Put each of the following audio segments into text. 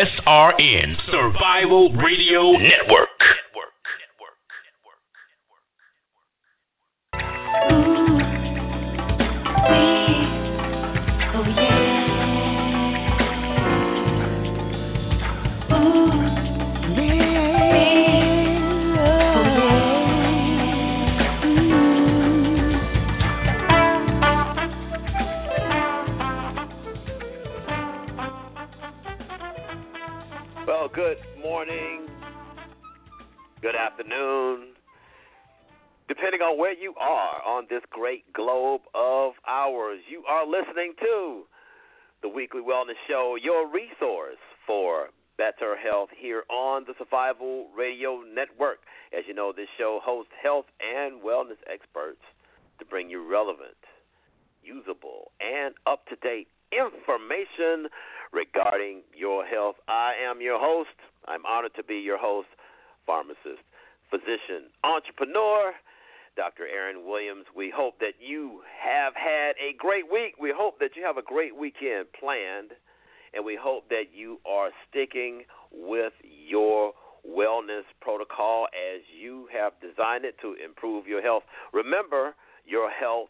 SRN Survival Radio Network. Good morning, good afternoon, depending on where you are on this great globe of ours. You are listening to the Weekly Wellness Show, your resource for better health here on the Survival Radio Network. As you know, this show hosts health and wellness experts to bring you relevant, usable, and up to date information regarding your health. I am your host. I'm honored to be your host, pharmacist, physician, entrepreneur, Dr. Aaron Williams. We hope that you have had a great week. We hope that you have a great weekend planned, and we hope that you are sticking with your wellness protocol as you have designed it to improve your health. Remember, your health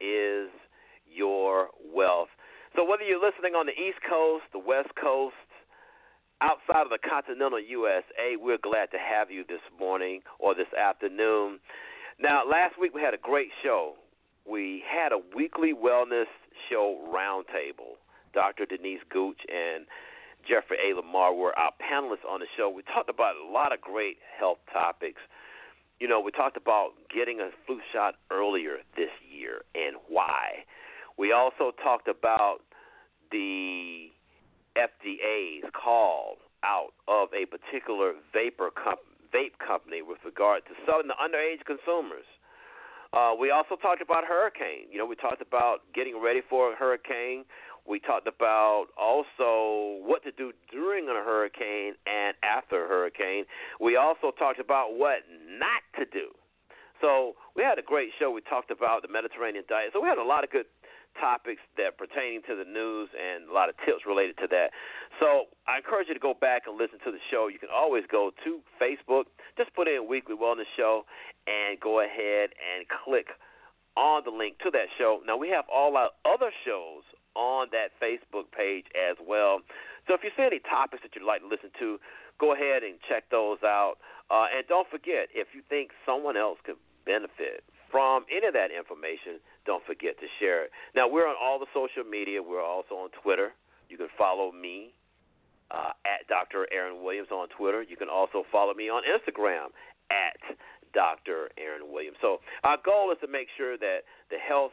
is your wealth. So whether you're listening on the East Coast, the West Coast, outside of the continental USA, we're glad to have you this morning or this afternoon. Now, last week we had a great show. We had a weekly wellness show roundtable. Dr. Denise Gooch and Jeffrey A. Lamar were our panelists on the show. We talked about a lot of great health topics. You know, we talked about getting a flu shot earlier this year and why. We also talked about the FDA's call out of a particular vapor comp- vape company with regard to selling to underage consumers. Uh, we also talked about hurricane. You know, we talked about getting ready for a hurricane. We talked about also what to do during a hurricane and after a hurricane. We also talked about what not to do. So we had a great show. We talked about the Mediterranean diet. So we had a lot of good topics that pertaining to the news and a lot of tips related to that. So I encourage you to go back and listen to the show. You can always go to Facebook, just put in Weekly Wellness Show, and go ahead and click on the link to that show. Now we have all our other shows on that Facebook page as well. So if you see any topics that you'd like to listen to, go ahead and check those out. Uh, and don't forget, if you think someone else could benefit from any of that information, don't forget to share it. Now, we're on all the social media. We're also on Twitter. You can follow me uh, at Dr. Aaron Williams on Twitter. You can also follow me on Instagram at Dr. Aaron Williams. So, our goal is to make sure that the health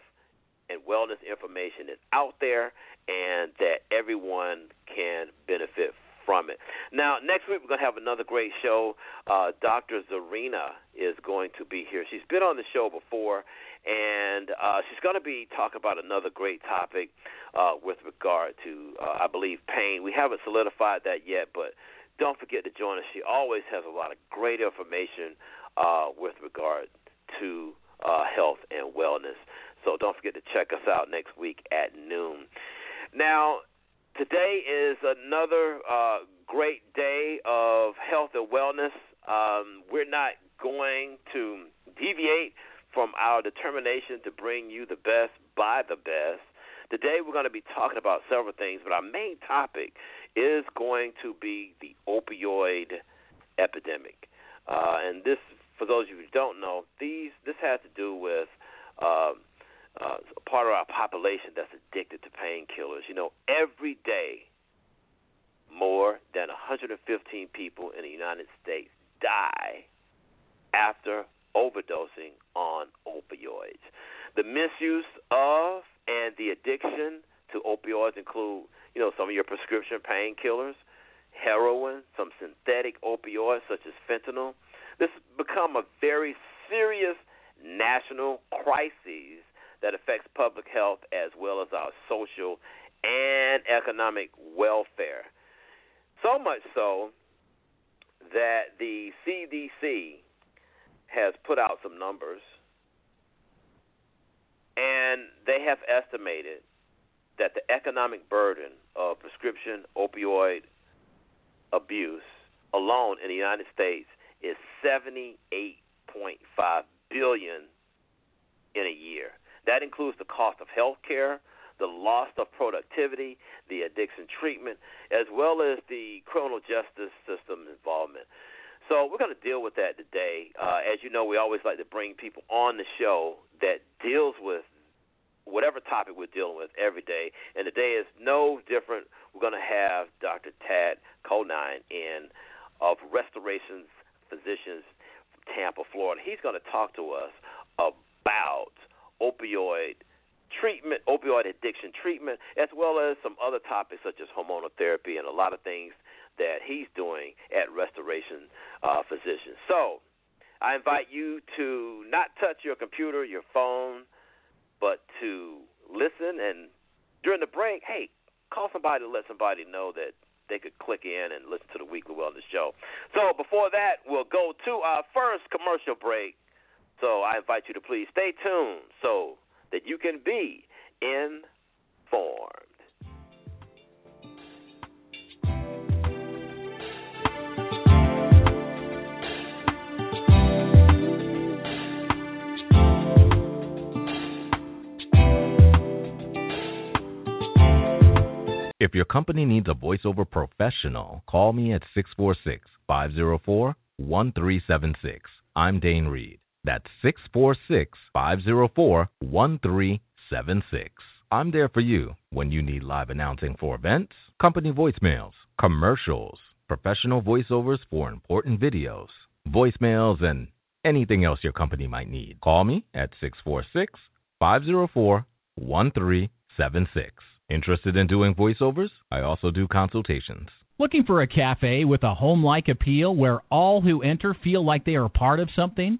and wellness information is out there and that everyone can benefit from it. Now, next week we're going to have another great show. Uh, Dr. Zarina is going to be here. She's been on the show before, and uh, she's going to be talking about another great topic uh, with regard to, uh, I believe, pain. We haven't solidified that yet, but don't forget to join us. She always has a lot of great information uh, with regard to uh, health and wellness. So don't forget to check us out next week at noon. Now, today is another uh, great day of health and wellness. Um, we're not going to deviate from our determination to bring you the best by the best. Today, we're going to be talking about several things, but our main topic is going to be the opioid epidemic. Uh, and this, for those of you who don't know, these this has to do with uh, uh, part of our population that's addicted to painkillers. You know, every day, more than 115 people in the United States die after overdosing on opioids. The misuse of and the addiction to opioids include, you know, some of your prescription painkillers, heroin, some synthetic opioids such as fentanyl. This has become a very serious national crisis that affects public health as well as our social and economic welfare. So much so that the CDC has put out some numbers and they have estimated that the economic burden of prescription opioid abuse alone in the United States is 78.5 billion in a year. That includes the cost of health care, the loss of productivity, the addiction treatment, as well as the criminal justice system involvement. So we're going to deal with that today. Uh, as you know, we always like to bring people on the show that deals with whatever topic we're dealing with every day. And today is no different. We're going to have Dr. Tad Connine in of Restorations Physicians from Tampa, Florida. He's going to talk to us about opioid treatment, opioid addiction treatment, as well as some other topics such as hormonal therapy and a lot of things that he's doing at Restoration uh, Physicians. So I invite you to not touch your computer, your phone, but to listen and during the break, hey, call somebody to let somebody know that they could click in and listen to the Weekly Wellness Show. So before that, we'll go to our first commercial break. So I invite you to please stay tuned so that you can be informed. If your company needs a voiceover professional, call me at 646 504 1376. I'm Dane Reed. That's 646 504 1376. I'm there for you when you need live announcing for events, company voicemails, commercials, professional voiceovers for important videos, voicemails, and anything else your company might need. Call me at 646 504 1376. Interested in doing voiceovers? I also do consultations. Looking for a cafe with a home like appeal where all who enter feel like they are part of something?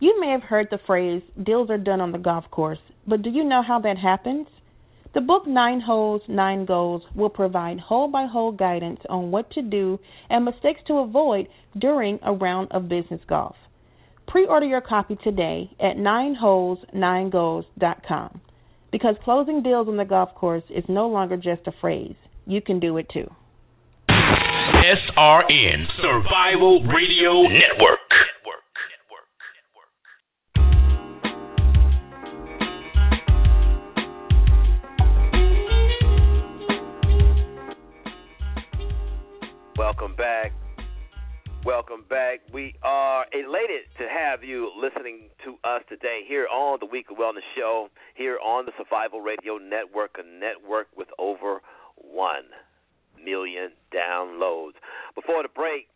You may have heard the phrase, deals are done on the golf course, but do you know how that happens? The book Nine Holes, Nine Goals will provide hole by hole guidance on what to do and mistakes to avoid during a round of business golf. Pre order your copy today at nineholes9goals.com because closing deals on the golf course is no longer just a phrase. You can do it too. SRN Survival Radio Network. Welcome back. Welcome back. We are elated to have you listening to us today here on the Weekly Wellness Show, here on the Survival Radio Network, a network with over 1 million downloads. Before the break,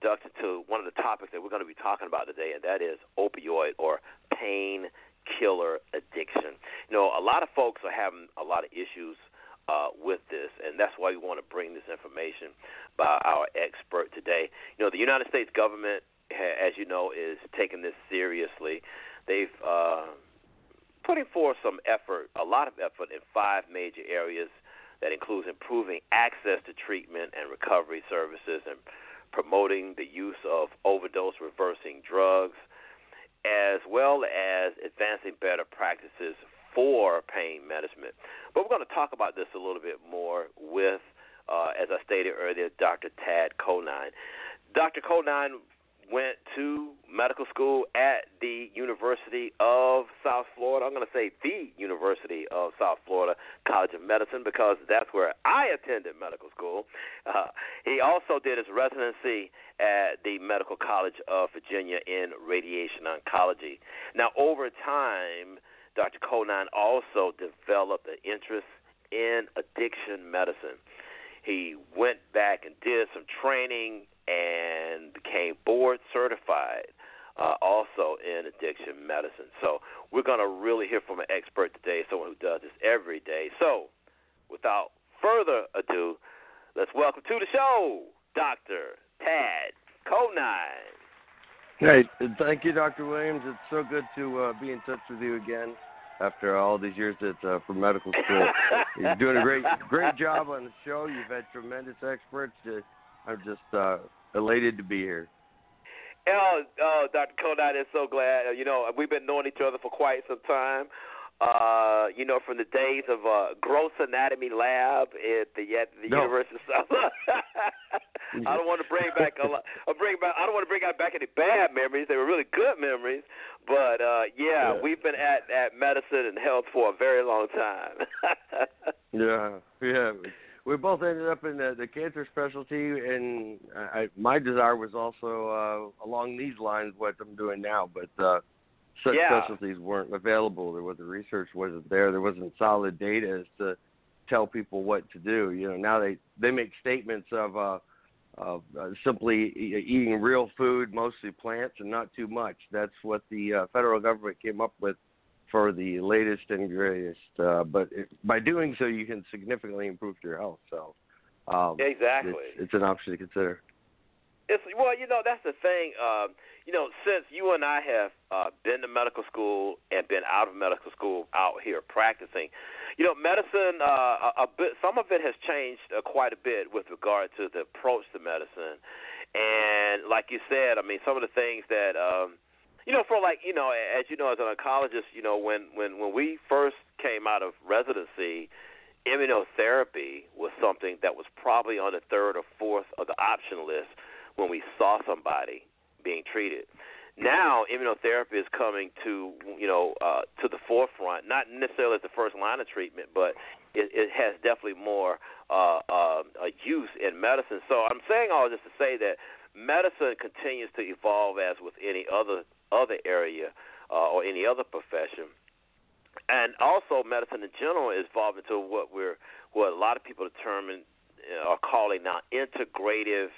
ducked into one of the topics that we're going to be talking about today, and that is opioid or pain killer addiction. You know, a lot of folks are having a lot of issues uh, with this, and that's why we want to bring this information by our expert today. You know, the United States government, as you know, is taking this seriously. They've uh, putting forth some effort, a lot of effort, in five major areas. That includes improving access to treatment and recovery services, and promoting the use of overdose reversing drugs, as well as advancing better practices for pain management. But we're going to talk about this a little bit more with, uh, as I stated earlier, Dr. Tad Connine. Dr. Connine, went to medical school at the University of South Florida. I'm going to say the University of South Florida College of Medicine because that's where I attended medical school. Uh, he also did his residency at the Medical College of Virginia in radiation oncology. Now, over time, Dr. Connine also developed an interest in addiction medicine. He went back and did some training and became board certified uh, also in addiction medicine. So we're going to really hear from an expert today, someone who does this every day. So without further ado, let's welcome to the show Dr. Tad Connine. Hey, thank you, Dr. Williams. It's so good to uh, be in touch with you again after all these years at uh, for medical school. You're doing a great great job on the show. You've had tremendous experts. To, I'm just uh, elated to be here. Oh, oh, Dr. Connine is so glad. You know, we've been knowing each other for quite some time. Uh, you know, from the days of uh, Gross Anatomy Lab at the at the no. University of South. I don't want to bring back a lot. I bring back. I don't want to bring out back any bad memories. They were really good memories. But uh, yeah, Yeah. we've been at at medicine and health for a very long time. Yeah, yeah. We both ended up in the, the cancer specialty, and I, I, my desire was also uh, along these lines what I'm doing now. But uh, such Yeah. specialties weren't available. There was the research wasn't there. There wasn't solid data as to tell people what to do. You know, now they they make statements of uh, of uh, simply e- eating real food, mostly plants, and not too much. That's what the uh, federal government came up with for the latest and greatest. Uh, but it, by doing so, you can significantly improve your health. So, um, Exactly. it's, it's an option to consider. It's well, you know, that's the thing. Um, you know, since you and I have uh, been to medical school and been out of medical school, out here practicing, you know, medicine. Uh, a, a bit, some of it has changed uh, quite a bit with regard to the approach to medicine, and like you said, I mean, some of the things that. Um, you know, for like you know, as you know, as an oncologist, you know, when when when we first came out of residency, immunotherapy was something that was probably on the third or fourth of the option list when we saw somebody being treated. Now, immunotherapy is coming to you know uh, to the forefront, not necessarily as the first line of treatment, but it, it has definitely more uh, uh, use in medicine. So I'm saying all this to say that medicine continues to evolve as with any other other area uh, or any other profession, and also medicine in general is evolving to what we're what a lot of people determine uh, are calling now integrative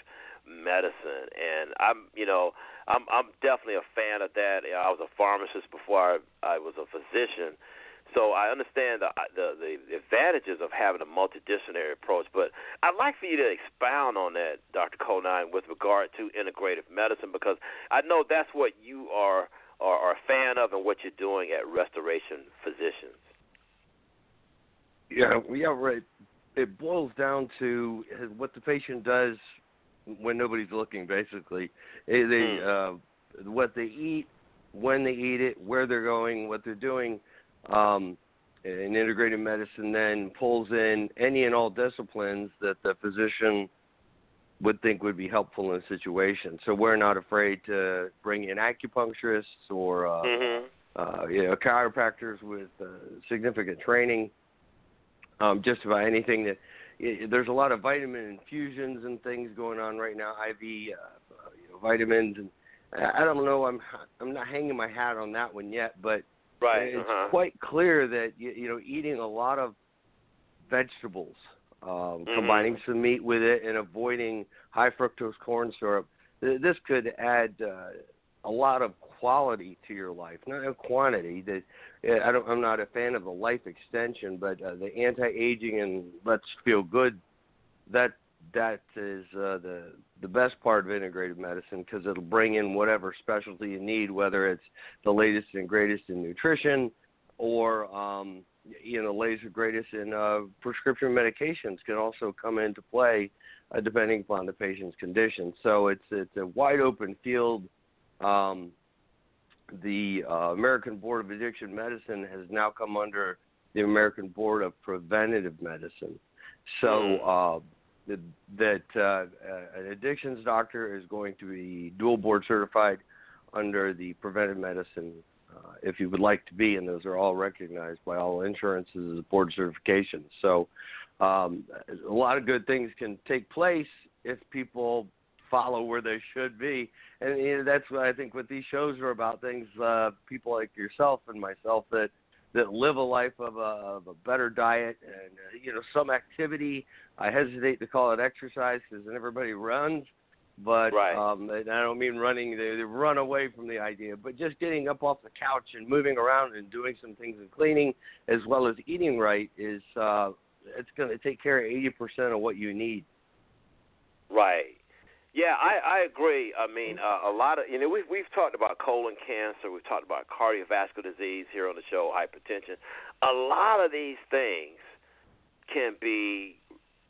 medicine, and I'm you know I'm I'm definitely a fan of that. I was a pharmacist before I, I was a physician, so I understand the, the the advantages of having a multidisciplinary approach. But I'd like for you to expound on that, Dr. Connine, with regard to integrative medicine, because I know that's what you are are, are a fan of and what you're doing at Restoration Physicians. Yeah, yeah, right. It boils down to what the patient does when nobody's looking. Basically, they uh, what they eat, when they eat it, where they're going, what they're doing. Um, and integrated medicine then pulls in any and all disciplines that the physician would think would be helpful in a situation. So we're not afraid to bring in acupuncturists or uh, Mm-hmm. uh, you know, chiropractors with uh, significant training. Um, just about anything that i there's a lot of vitamin infusions and things going on right now, IV uh, uh, you know, vitamins, and I I don't know. I'm I'm not hanging my hat on that one yet, but Right. it's uh-huh. quite clear that you, you know eating a lot of vegetables, um, Mhm. combining some meat with it, and avoiding high fructose corn syrup. th- This could add uh, a lot of quality to your life, not a quantity. That I don't. I'm not a fan of the life extension, but uh, the anti-aging and let's feel good. That that is uh, the the best part of integrative medicine because it'll bring in whatever specialty you need, whether it's the latest and greatest in nutrition or um, you know latest and greatest in uh, prescription medications can also come into play uh, depending upon the patient's condition. So it's it's a wide open field. Um, the uh, American Board of Addiction Medicine has now come under the American Board of Preventative Medicine. So uh, that uh, an addictions doctor is going to be dual board certified under the preventive medicine uh, if you would like to be, and those are all recognized by all insurances as board certifications. So, um, a lot of good things can take place if people follow where they should be, and you know, that's what I think what these shows are about. Things uh, people like yourself and myself that that live a life of a, of a better diet and uh, you know some activity. I hesitate to call it exercise because everybody runs, but right. um, and I don't mean running. They, they run away from the idea, but just getting up off the couch and moving around and doing some things and cleaning as well as eating right is uh, it's going to take care of eighty percent of what you need. Right. Yeah, I, I agree. I mean, uh, a lot of you know we've we've talked about colon cancer, we've talked about cardiovascular disease here on the show, hypertension. A lot of these things can be,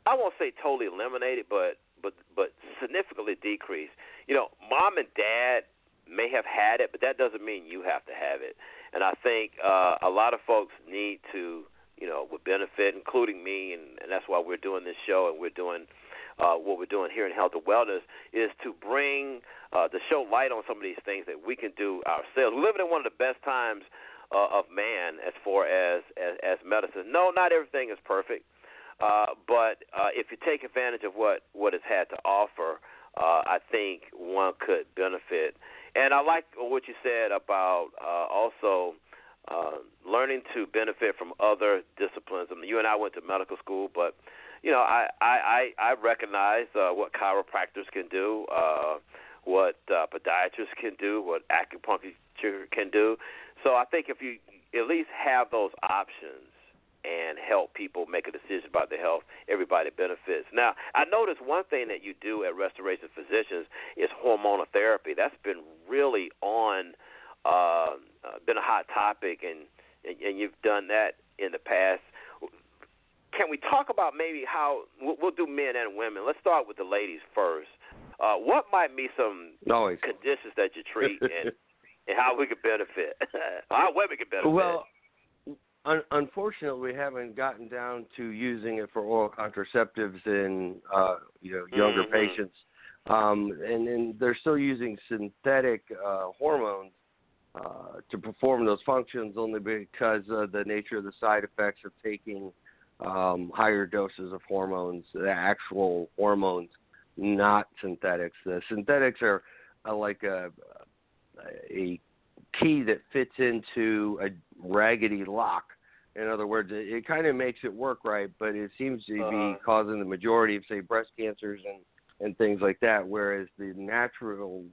I won't say totally eliminated, but but but significantly decreased. You know, mom and dad may have had it, but that doesn't mean you have to have it. And I think uh, a lot of folks need to, you know, would benefit, including me, and, and that's why we're doing this show and we're doing uh, what we're doing here in Health and Wellness is to bring uh, to show light on some of these things that we can do ourselves. We're living in one of the best times uh, of man as far as, as as medicine. No, not everything is perfect, uh, but uh, if you take advantage of what what it's had to offer, uh, I think one could benefit. And I like what you said about uh, also uh, learning to benefit from other disciplines. I mean, you and I went to medical school, but you know, I I I recognize uh, what chiropractors can do, uh, what uh, podiatrists can do, what acupuncture can do. So I think if you at least have those options and help people make a decision about their health, everybody benefits. Now, I noticed one thing that you do at Restoration Physicians is hormonal therapy. That's been really on, uh, uh, been a hot topic, and and you've done that in the past can we talk about maybe how we'll, we'll do men and women? Let's start with the ladies first. Uh, what might be some Always. conditions that you treat and, and how we could benefit? how women could benefit? Well, un- unfortunately, we haven't gotten down to using it for oral contraceptives in uh, you know younger Mhm. patients, um, and, and they're still using synthetic uh, hormones uh, to perform those functions only because of the nature of the side effects of taking um, higher doses of hormones, the actual hormones, not synthetics. The synthetics are, are like a, a key that fits into a raggedy lock. In other words, it, it kind of makes it work right, but it seems to Uh-huh. be causing the majority of, say, breast cancers and and things like that. Whereas the natural,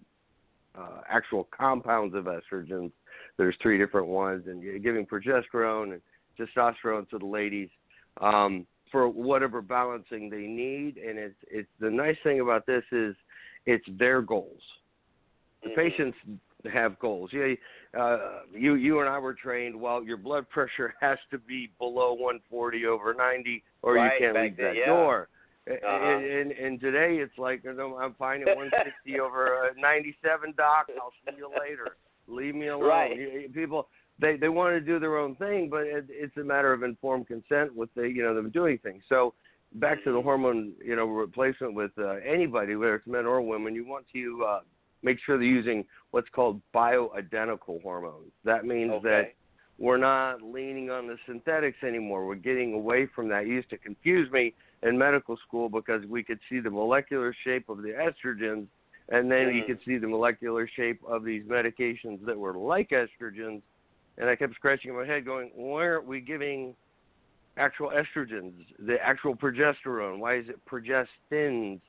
uh, actual compounds of estrogens, there's three different ones, and giving progesterone and testosterone to the ladies um, for whatever balancing they need. And it's it's the nice thing about this is it's their goals. The Mhm. patients have goals. Yeah, uh, you you and I were trained. Well, your blood pressure has to be below 140 over 90, or Right, you can't leave that yeah. door. Uh-huh. And, and and today it's like I'm fine at 160 over uh, 97, doc. I'll see you later. Leave me alone. Right. People they they want to do their own thing, but it, it's a matter of informed consent with the you know them doing things. So back to the hormone you know replacement with uh, anybody, whether it's men or women, you want to uh, make sure they're using what's called bioidentical hormones. That means that we're not leaning on the synthetics anymore. We're getting away from that. It used to confuse me in medical school because we could see the molecular shape of the estrogens and then you Mhm. could see the molecular shape of these medications that were like estrogens and I kept scratching my head going, why aren't we giving actual estrogens, the actual progesterone? Why is it progestins?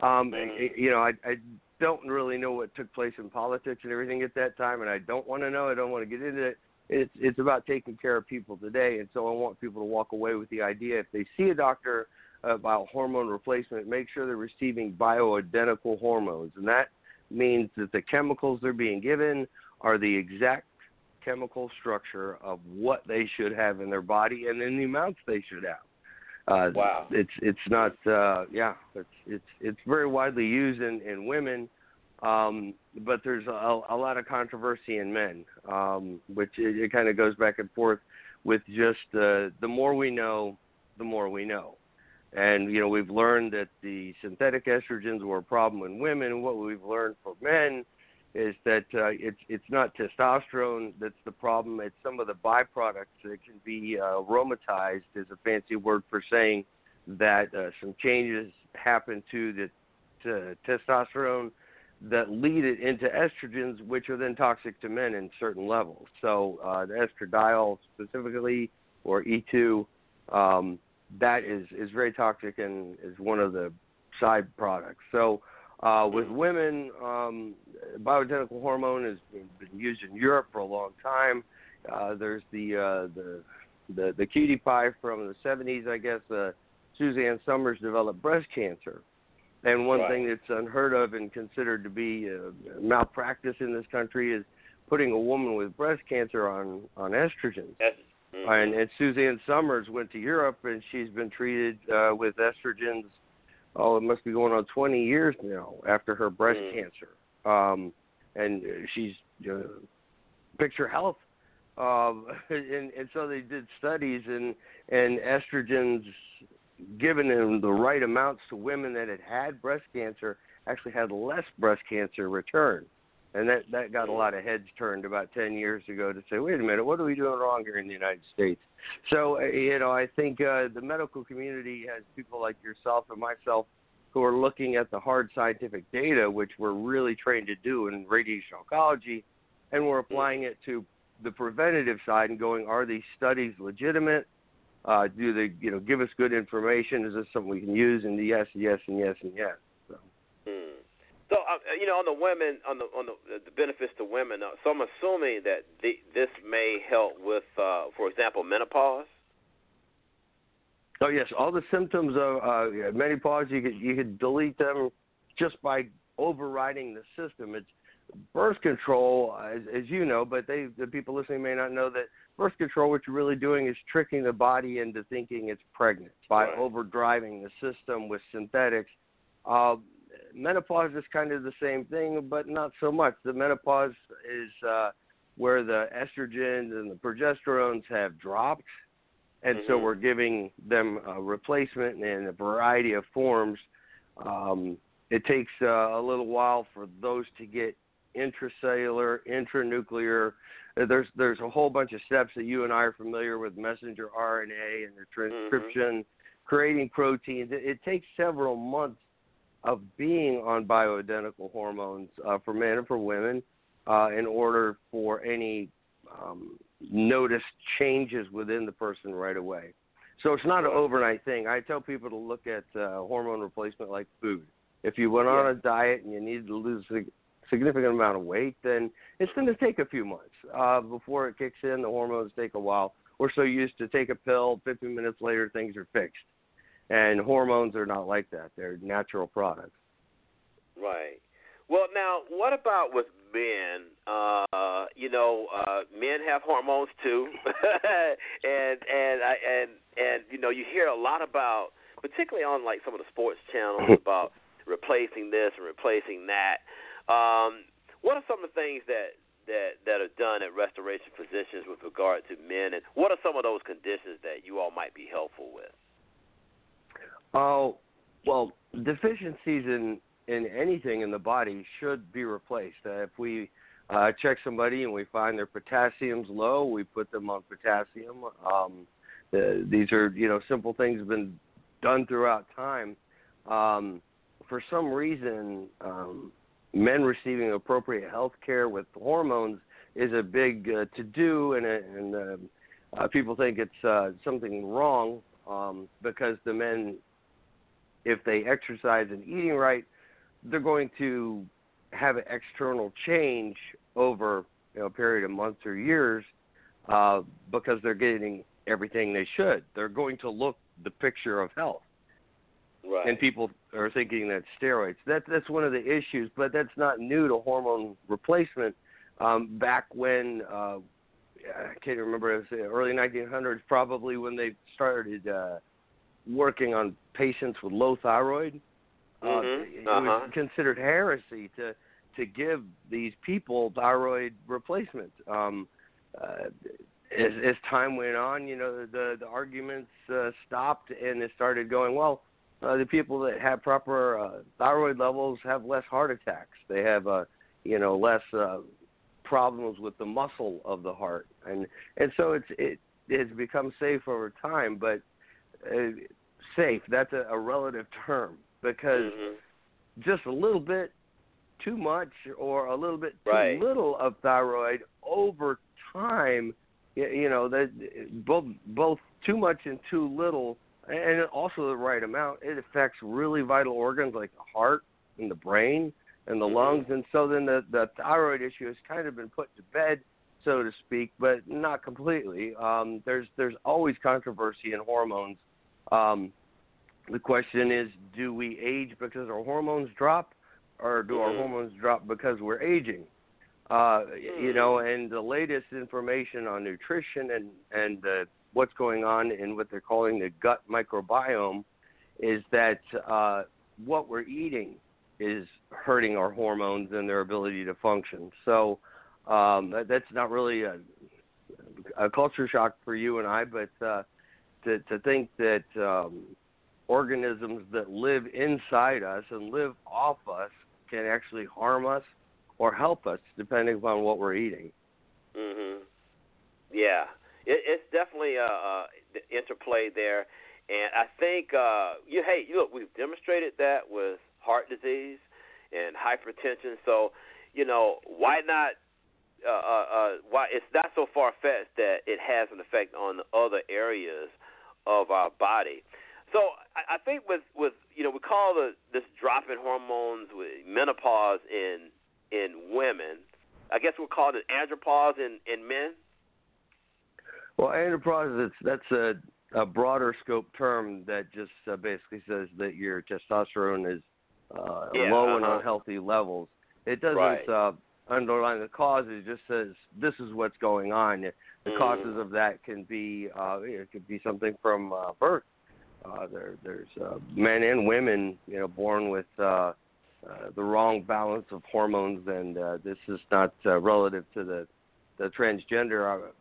Um, Mhm. You know, I, I don't really know what took place in politics and everything at that time, and I don't want to know. I don't want to get into it. It's it's about taking care of people today, and so I want people to walk away with the idea if they see a doctor about hormone replacement, make sure they're receiving bioidentical hormones, and that means that the chemicals they're being given are the exact chemical structure of what they should have in their body and in the amounts they should have. Uh, Wow. It's it's not uh, yeah it's it's it's very widely used in in women, um, but there's a, a lot of controversy in men, um, which it, it kind of goes back and forth with just uh, the more we know, the more we know. And you know, we've learned that the synthetic estrogens were a problem in women. What we've learned for men is that uh, it's it's not testosterone that's the problem. It's some of the byproducts that can be uh, aromatized, is a fancy word for saying that uh, some changes happen to the to testosterone that lead it into estrogens, which are then toxic to men in certain levels. So uh, the estradiol specifically, or E2, um, that is is very toxic and is one of the side products. So uh, with women, um, bioidentical hormone has been used in Europe for a long time. Uh, there's the, uh, the the the cutie pie from the 70s, I guess. Uh, Suzanne Somers developed breast cancer, and one Right. thing that's unheard of and considered to be uh, malpractice in this country is putting a woman with breast cancer on on estrogens. That's, mhm. And, and Suzanne Somers went to Europe, and she's been treated uh, with estrogens. Oh, it must be going on 20 years now after her breast Mm. cancer. Um, and she's uh, picture health. Um, and, and so they did studies, and and estrogens given in the right amounts to women that had had breast cancer actually had less breast cancer return. And that that got a lot of heads turned about 10 years ago to say, wait a minute, what are we doing wrong here in the United States? So, uh, you know, I think uh, the medical community has people like yourself and myself who are looking at the hard scientific data, which we're really trained to do in radiation oncology, and we're applying it to the preventative side and going, are these studies legitimate? Uh, do they, you know, give us good information? Is this something we can use? And yes, yes, and yes, and yes. So. Hmm. Uh, you know, on the women, on the on the, the benefits to women. Uh, so I'm assuming that the, this may help with, uh, for example, menopause. Oh yes, all the symptoms of uh, menopause you could you could delete them just by overriding the system. It's birth control, as, as you know, but they the people listening may not know that birth control. What you're really doing is tricking the body into thinking it's pregnant by Right. overdriving the system with synthetics. Uh, menopause is kind of the same thing, but not so much. The menopause is uh, where the estrogens and the progesterones have dropped and so Mhm. we're giving them a replacement in a variety of forms. Um, it takes uh, a little while for those to get intracellular, intranuclear. Uh, There's there's a whole bunch of steps that you and I are familiar with messenger RNA and the transcription, creating proteins. It, it takes several months of being on bioidentical hormones uh, for men and for women uh, in order for any um, notice changes within the person right away. So it's not an overnight thing. I tell people to look at uh, hormone replacement like food. If you went on a diet and you needed to lose a significant amount of weight, then it's going to take a few months uh, before it kicks in. The hormones take a while. We're so used to take a pill, 15 minutes later things are fixed. And hormones are not like that. They're natural products. Right. Well, now, what about with men? Uh, you know, uh, men have hormones too, and and I and and you know, you hear a lot about, particularly on like some of the sports channels, about replacing this and replacing that. Um, what are some of the things that that that are done at restoration physicians with regard to men, and what are some of those conditions that you all might be helpful with? Oh, well, deficiencies in in anything in the body should be replaced. Uh, if we uh, check somebody and we find their potassium's low, we put them on potassium. Um, the, these are you know simple things have been done throughout time. Um, for some reason, um, men receiving appropriate health care with hormones is a big uh, to do, and, and uh, uh, people think it's uh, something wrong um, because the men if they exercise and eating right, they're going to have an external change over you know, a period of months or years uh, because they're getting everything they should. They're going to look the picture of health. Right. And people are thinking that steroids. That that's one of the issues, but that's not new to hormone replacement. Um, back when uh, I can't remember, it was the early 1900s, probably when they started uh, working on patients with low thyroid. Uh, Mhm. it Uh-huh. was considered heresy to to give these people thyroid replacement. Um, uh, as, as time went on, you know, the the arguments uh, stopped and it started going well. Uh, the people that have proper uh, thyroid levels have less heart attacks. They have, uh, you know, less uh, problems with the muscle of the heart, and and so it's it has become safe over time. But uh, safe, that's a, a relative term because Mm-hmm. just a little bit too much or a little bit too Right. little of thyroid over time you know that both both too much and too little and also the right amount it affects really vital organs like the heart and the brain and the Mhm. lungs and so then the the thyroid issue has kind of been put to bed so to speak but not completely um there's there's always controversy in hormones um the question is do we age because our hormones drop or do our Mhm. hormones drop because we're aging? Uh you know and the latest information on nutrition and and uh, what's going on in what they're calling the gut microbiome is that uh what we're eating is hurting our hormones and their ability to function. So um that, that's not really a a culture shock for you and I but uh to to think that um organisms that live inside us and live off us can actually harm us or help us depending upon what we're eating. Mhm. Yeah, it, it's definitely a, a interplay there, and I think uh, you. Hey, look, we've demonstrated that with heart disease and hypertension. So, you know, why not? Uh, uh, uh, why it's not so far fetched that it has an effect on other areas of our body. So I, I think with with you know we call the this drop in hormones with menopause in in women. I guess we'll call it andropause in in men. Well, andropause it's that's a a broader scope term that just uh, basically says that your testosterone is uh, Yeah, low and uh-huh. unhealthy levels. It doesn't Right. uh, underline the cause. It just says this is what's going on. The Mhm. causes of that can be uh, it could be something from uh, birth. Uh, there, there's uh, men and women, you know, born with uh, uh, the wrong balance of hormones, and uh, this is not uh, relative to the the transgender uh,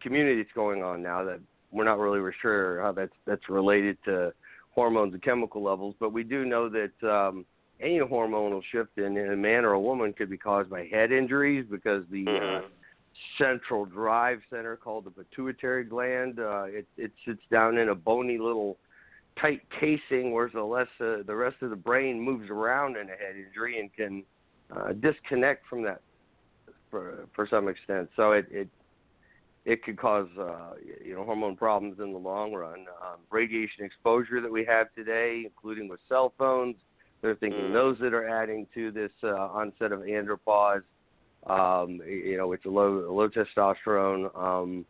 community that's going on now. That we're not really sure how that's that's related to hormones and chemical levels, but we do know that um, any hormonal shift in, in a man or a woman could be caused by head injuries because the uh, Mhm. Central drive center called the pituitary gland. Uh, it, it sits down in a bony little tight casing, whereas the less uh, the rest of the brain moves around in a head injury and can uh, disconnect from that for for some extent. So it it it could cause uh, you know hormone problems in the long run. Um, radiation exposure that we have today, including with cell phones, they're thinking Mm. those that are adding to this uh, onset of andropause. Um, you know, it's a low low testosterone. Um,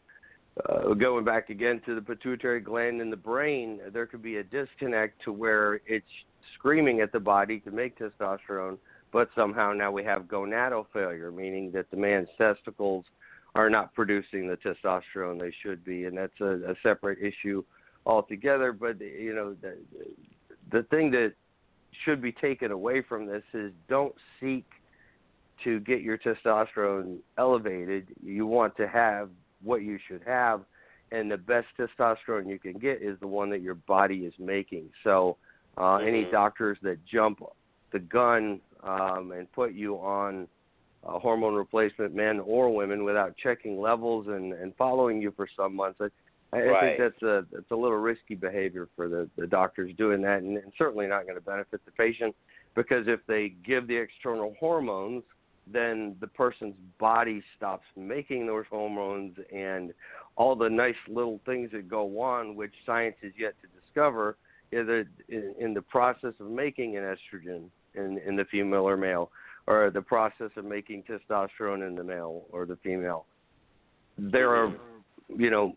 uh, going back again to the pituitary gland in the brain, there could be a disconnect to where it's screaming at the body to make testosterone, but somehow now we have gonadal failure, meaning that the man's testicles are not producing the testosterone they should be, and that's a, a separate issue altogether. But you know, the the thing that should be taken away from this is don't seek to get your testosterone elevated. You want to have what you should have, and the best testosterone you can get is the one that your body is making. So, uh, any Mhm. doctors that jump the gun um, and put you on uh, hormone replacement, men or women, without checking levels and, and following you for some months, I, I Right. think that's a that's a little risky behavior for the, the doctors doing that, and, and certainly not going to benefit the patient because if they give the external hormones, then the person's body stops making those hormones and all the nice little things that go on, which science is yet to discover, is in, in the process of making an estrogen in, in the female or male, or the process of making testosterone in the male or the female. There are, you know,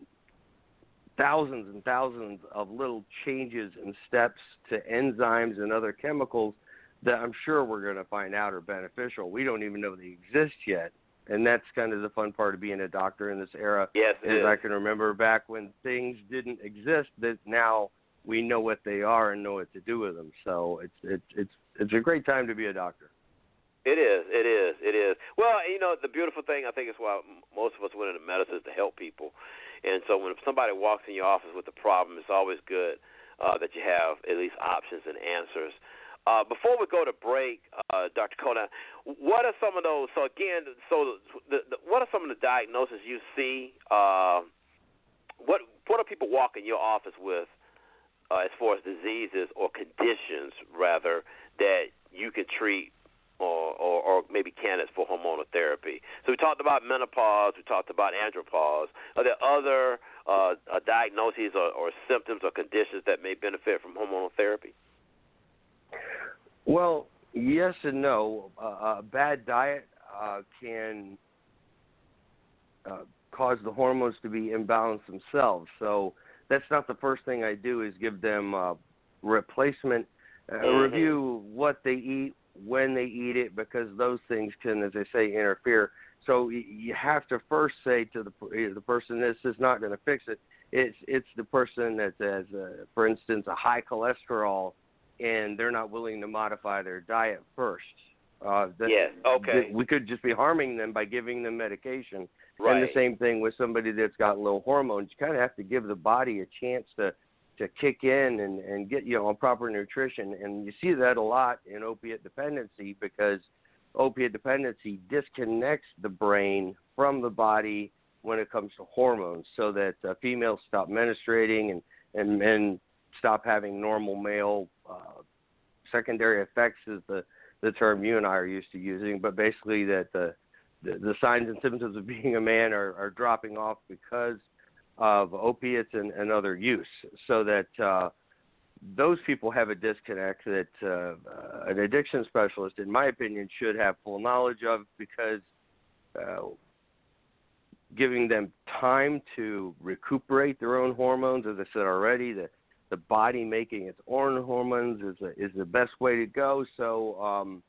thousands and thousands of little changes and steps to enzymes and other chemicals that I'm sure we're going to find out are beneficial. We don't even know they exist yet. And that's kind of the fun part of being a doctor in this era. Yes, it is is. I can remember back when things didn't exist that now we know what they are and know what to do with them. So it's it's it's it's a great time to be a doctor. It is. It is. It is. Well, you know, the beautiful thing I think is why most of us went into medicine is to help people, and so when somebody walks in your office with a problem, it's always good uh, that you have at least options and answers. Uh, before we go to break, uh, Dr. Kona, what are some of those? So again, so the, the, what are some of the diagnoses you see? Uh, what what are people walking your office with uh, as far as diseases or conditions, rather, that you can treat or, or, or maybe candidates for hormonal therapy. So we talked about menopause, we talked about andropause. Are there other uh, uh, diagnoses or, or symptoms or conditions that may benefit from hormonal therapy? Well, yes and no. Uh, a bad diet uh, can uh, cause the hormones to be imbalanced themselves. So that's not the first thing I do is give them uh, replacement, uh, mm-hmm. review what they eat, when they eat it, because those things can, as I say, interfere. So you have to first say to the the person, "This is not going to fix it." It's it's the person that has, a, for instance, a high cholesterol and they're not willing to modify their diet first. Uh, that, yes. Okay. we could just be harming them by giving them medication. Right. And the same thing with somebody that's got low hormones. You kind of have to give the body a chance to to kick in and and get you know on proper nutrition. And you see that a lot in opiate dependency because opiate dependency disconnects the brain from the body when it comes to hormones, so that uh, females stop menstruating and and men stop having normal male uh, secondary effects is the the term you and I are used to using, but basically that the the, signs and symptoms of being a man are, are dropping off because of opiates and, and other use, so that uh, those people have a disconnect that uh, an addiction specialist, in my opinion, should have full knowledge of because uh, giving them time to recuperate their own hormones, as I said already, the the body making its own hormones is a, is the best way to go. So, um,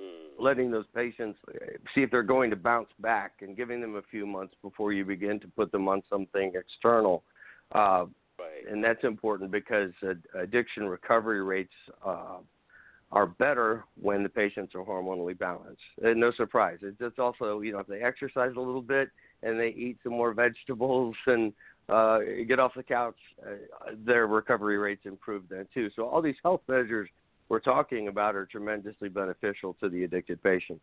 mm. letting those patients uh, see if they're going to bounce back and giving them a few months before you begin to put them on something external. Uh, right. And that's important because addiction recovery rates uh, are better when the patients are hormonally balanced. And no surprise. It's, it's also, you know, if they exercise a little bit and they eat some more vegetables and uh, get off the couch, uh, their recovery rates improve then too. So all these health measures we're talking about are tremendously beneficial to the addicted patient.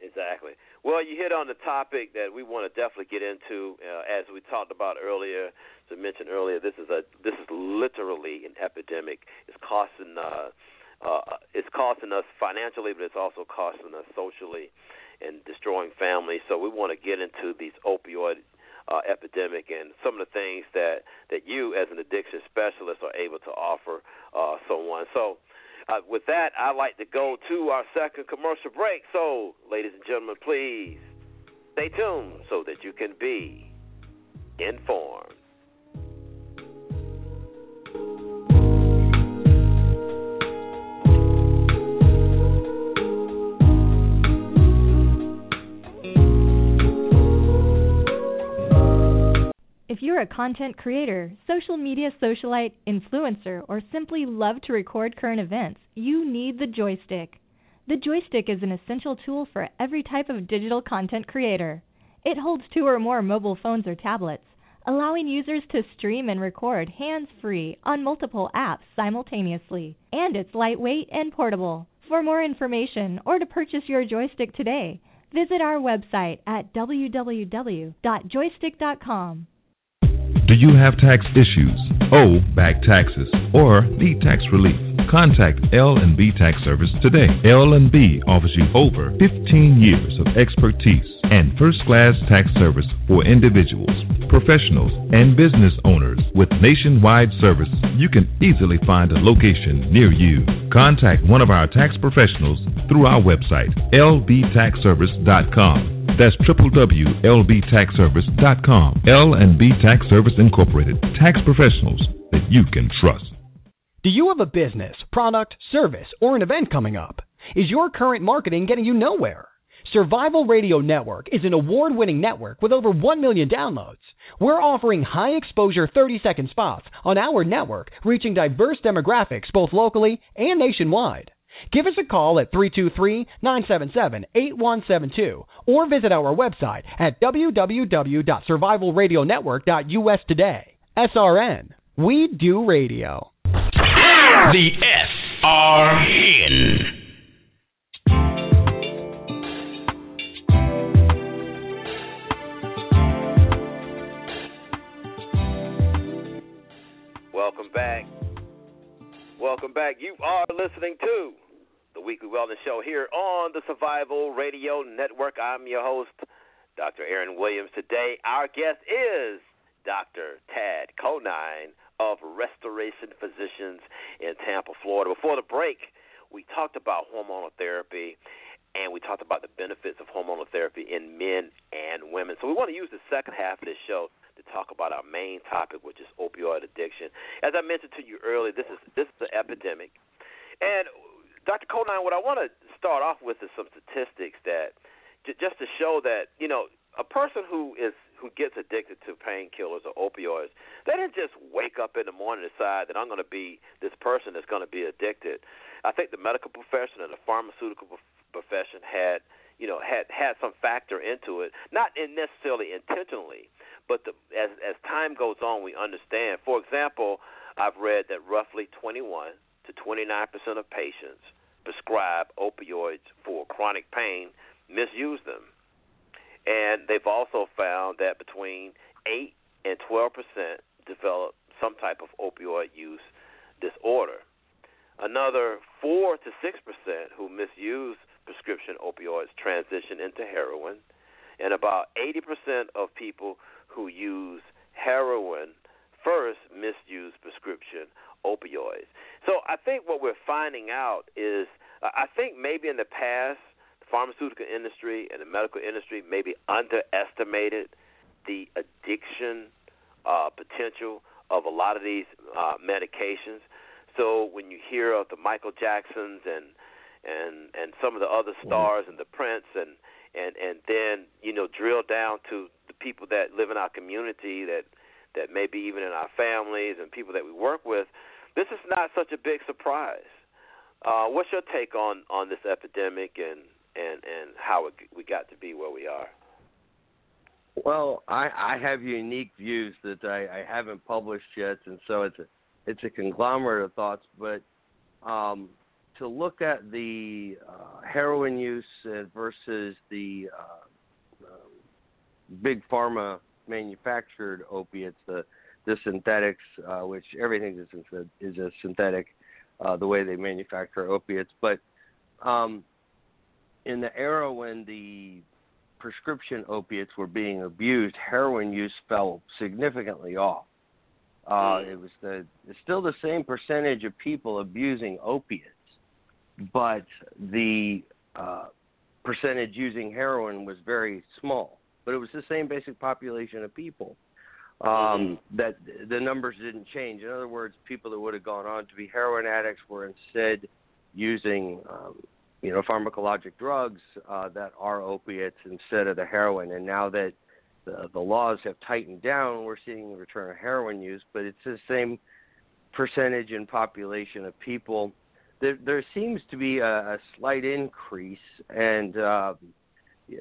Exactly. Well, you hit on the topic that we want to definitely get into, uh, as we talked about earlier. To mention earlier, this is a this is literally an epidemic. It's costing uh, uh, it's costing us financially, but it's also costing us socially and destroying families. So we want to get into these opioid uh, epidemic and some of the things that that you as an addiction specialist are able to offer uh, someone. So. Uh, with that, I'd like to go to our second commercial break. So, ladies and gentlemen, please stay tuned so that you can be informed. You're a content creator, social media socialite, influencer, or simply love to record current events, you need the joystick. The joystick is an essential tool for every type of digital content creator. It holds two or more mobile phones or tablets, allowing users to stream and record hands free on multiple apps simultaneously. And it's lightweight and portable. For more information or to purchase your joystick today, visit our website at www.joystick.com. Do you have tax issues, owe back taxes, or need tax relief? Contact L&B Tax Service today. L&B offers you over 15 years of expertise and first-class tax service for individuals, professionals, and business owners. With nationwide service, you can easily find a location near you. Contact one of our tax professionals through our website, lbtaxservice.com. That's www.lbtaxservice.com. L&B Tax Service Incorporated. Tax professionals that you can trust. Do you have a business, product, service, or an event coming up? Is your current marketing getting you nowhere? Survival Radio Network is an award winning network with over 1 million downloads. We're offering high exposure 30 second spots on our network, reaching diverse demographics both locally and nationwide. Give us a call at 323-977-8172 or visit our website at www.survivalradionetwork.us today. SRN. We do radio. The SRN. Welcome back. Welcome back. You are listening to the Weekly Wellness Show here on the Survival Radio Network. I'm your host, Dr. Aaron Williams. Today, our guest is Dr. Tad Connine of Restoration Physicians in Tampa, Florida. Before the break, we talked about hormonal therapy and we talked about the benefits of hormonal therapy in men and women. So we want to use the second half of this show to talk about our main topic, which is opioid addiction. As I mentioned to you earlier, this is this is an epidemic, and Dr. Connine, what I want to start off with is some statistics that just to show that you know a person who is who gets addicted to painkillers or opioids, they didn't just wake up in the morning and decide that I'm going to be this person that's going to be addicted. I think the medical profession and the pharmaceutical profession had you know had had some factor into it, not necessarily intentionally, but the, as as time goes on, we understand. For example, I've read that roughly 21 to 29 percent of patients prescribed opioids for chronic pain misuse them, and they've also found that between 8 and 12 percent develop some type of opioid use disorder. Another 4 to 6 percent who misuse prescription opioids transition into heroin, and about 80% of people who use heroin first misuse prescription opioids. So I think what we're finding out is uh, I think maybe in the past pharmaceutical industry and the medical industry maybe underestimated the addiction uh, potential of a lot of these uh, medications. So when you hear of the Michael Jacksons and and and some of the other stars and the Prince and and and then you know drill down to the people that live in our community that that maybe even in our families and people that we work with this is not such a big surprise uh, what's your take on on this epidemic and and and how it, we got to be where we are well i i have unique views that i i haven't published yet and so it's a it's a conglomerate of thoughts but um to look at the uh, heroin use versus the uh, uh, big pharma manufactured opiates, the the synthetics, uh, which everything is is a synthetic, uh, the way they manufacture opiates. But um, in the era when the prescription opiates were being abused, heroin use fell significantly off. Uh, it was the it's still the same percentage of people abusing opiates, but the uh, percentage using heroin was very small. But it was the same basic population of people. Um, mm-hmm. That the numbers didn't change. In other words, people that would have gone on to be heroin addicts were instead using, um, you know, pharmacologic drugs uh, that are opiates instead of the heroin. And now that the, the laws have tightened down, we're seeing the return of heroin use. But it's the same percentage in population of people there there seems to be a, a slight increase, and uh,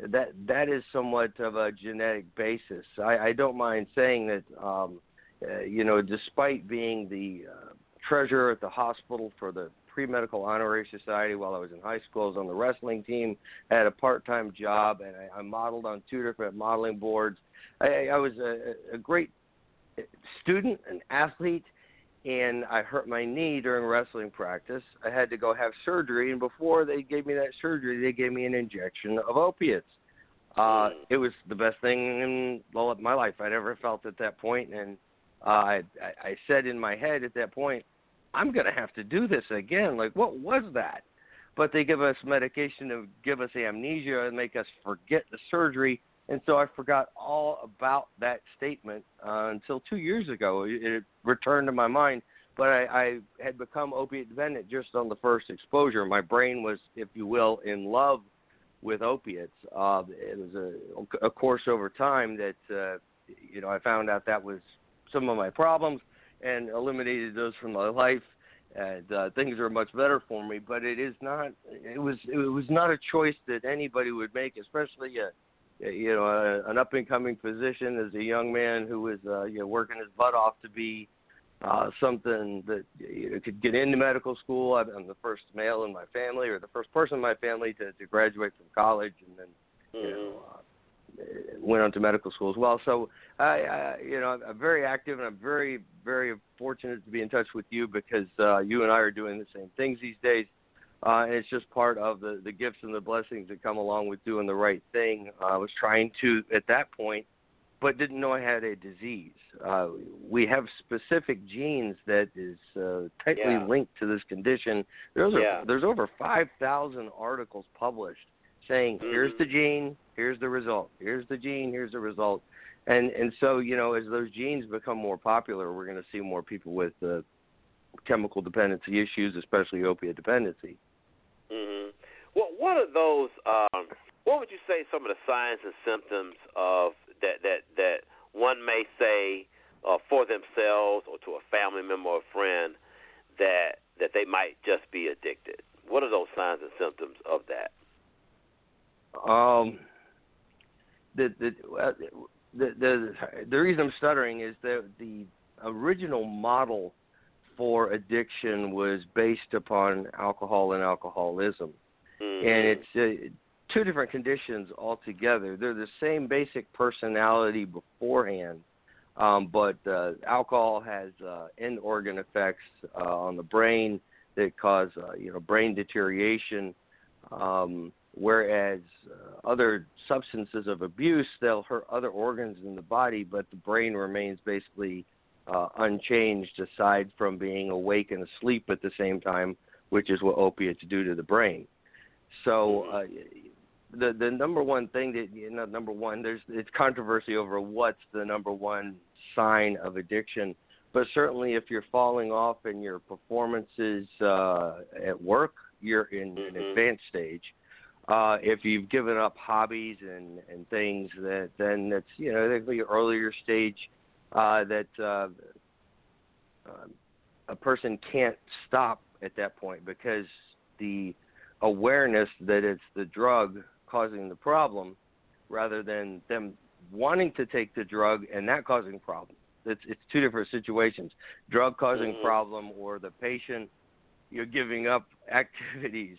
that that is somewhat of a genetic basis. I, I don't mind saying that. Um, uh, you know, despite being the uh, treasurer at the hospital for the pre-medical honorary society while I was in high school. I was on the wrestling team. I had a part-time job, and I, I modeled on two different modeling boards. I, I was a, a great student, an athlete, and I hurt my knee during wrestling practice. I had to go have surgery, and before they gave me that surgery, they gave me an injection of opiates. Uh, it was the best thing in well, my life I'd ever felt at that point, and uh, I, I said in my head at that point, I'm going to have to do this again. Like, what was that? But they give us medication to give us amnesia and make us forget the surgery and so I forgot all about that statement uh, until two years ago. It, it returned to my mind, but I, I had become opiate dependent just on the first exposure. My brain was, if you will, in love with opiates. Uh, it was a, a course over time that uh, you know I found out that was some of my problems and eliminated those from my life. and uh, things are much better for me. But it is not. It was. It was not a choice that anybody would make, especially a, you know, a, an up and coming physician as a young man who was, uh, you know, working his butt off to be uh, something that you know, could get into medical school. I'm the first male in my family, or the first person in my family to, to graduate from college, and then you know, uh, went on to medical school as well. So I, I you know, I'm very active, and I'm very, very fortunate to be in touch with you because uh, you and I are doing the same things these days. Uh, and it's just part of the, the gifts and the blessings that come along with doing the right thing. Uh, I was trying to, at that point, but didn't know I had a disease. Uh, we have specific genes that is uh, tightly Yeah. linked to this condition. There's, Yeah. a, there's over 5,000 articles published saying, here's the gene, here's the result. Here's the gene, here's the result. And and so you know, as those genes become more popular, we're going to see more people with uh, chemical dependency issues, especially opiate dependency. Mm-hmm. Well, what are those? Um, what would you say some of the signs and symptoms of that that that one may say uh, for themselves or to a family member or friend that that they might just be addicted? What are those signs and symptoms of that? Um, the the uh, the the the reason I'm stuttering is that the original model for addiction was based upon alcohol and alcoholism, Mm-hmm. and it's uh, two different conditions altogether. They're the same basic personality beforehand, um, but uh, alcohol has uh, end organ effects uh, on the brain that cause uh, you know brain deterioration. Um, whereas uh, other substances of abuse they'll hurt other organs in the body but the brain remains basically uh, unchanged aside from being awake and asleep at the same time which is what opiates do to the brain. So uh, the the number one thing that you know number one there's it's controversy over what's the number one sign of addiction but certainly if you're falling off in your performances uh, at work you're in an advanced stage uh, if you've given up hobbies and and things that then that's you know that could be an earlier stage uh, that uh, uh, a person can't stop at that point because the awareness that it's the drug causing the problem rather than them wanting to take the drug and that causing problem. It's it's two different situations. Drug causing Mhm. problem or the patient you're giving up activities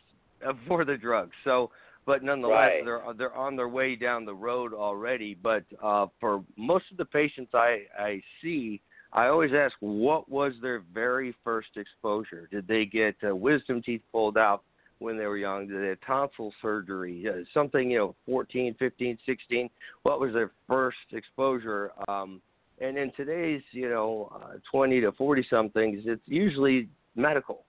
for the drugs. So but nonetheless Right. they're they're on their way down the road already, but uh for most of the patients I I see I always ask what was their very first exposure? Did they get uh, wisdom teeth pulled out when they were young? Did they have tonsil surgery? Uh, something, you know, 14, 15, 16. What was their first exposure? Um, and in today's, you know, uh, 20 to 40 somethings, it's usually medical.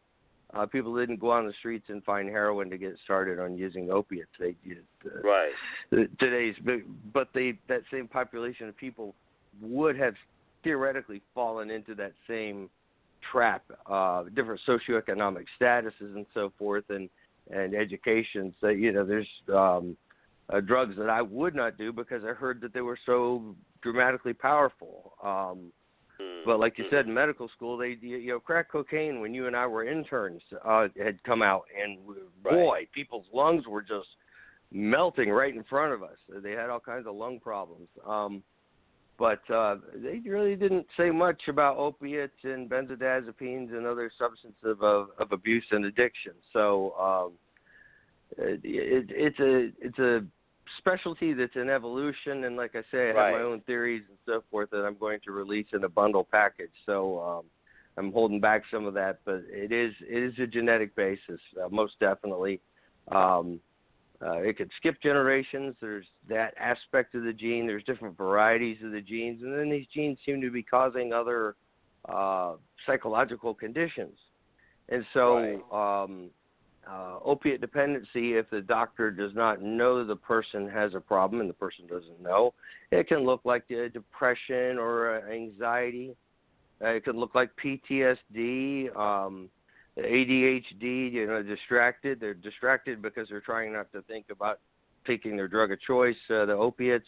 Uh, people didn't go on the streets and find heroin to get started on using opiates. They did uh, Right. today's, but they that same population of people would have theoretically fallen into that same trap. Uh, different socioeconomic statuses and so forth, and and education. So you know, there's um, uh, drugs that I would not do because I heard that they were so dramatically powerful. Um, but like you said, in medical school, they you know crack cocaine when you and I were interns uh, had come out, and boy, people's lungs were just melting right in front of us. They had all kinds of lung problems. Um, but uh, they really didn't say much about opiates and benzodiazepines and other substances of, of, of abuse and addiction. So um, it, it, it's a it's a specialty that's in evolution, and like I say, I Right. have my own theories and so forth that I'm going to release in a bundle package. So um, I'm holding back some of that, but it is it is a genetic basis, uh, most definitely. Um, uh, it could skip generations. There's that aspect of the gene. There's different varieties of the genes, and then these genes seem to be causing other uh, psychological conditions. And so, um, uh, opiate dependency, if the doctor does not know the person has a problem and the person doesn't know, it can look like depression or anxiety. Uh, it can look like PTSD. Um, ADHD, you know, distracted. They're distracted because they're trying not to think about taking their drug of choice, uh, the opiates,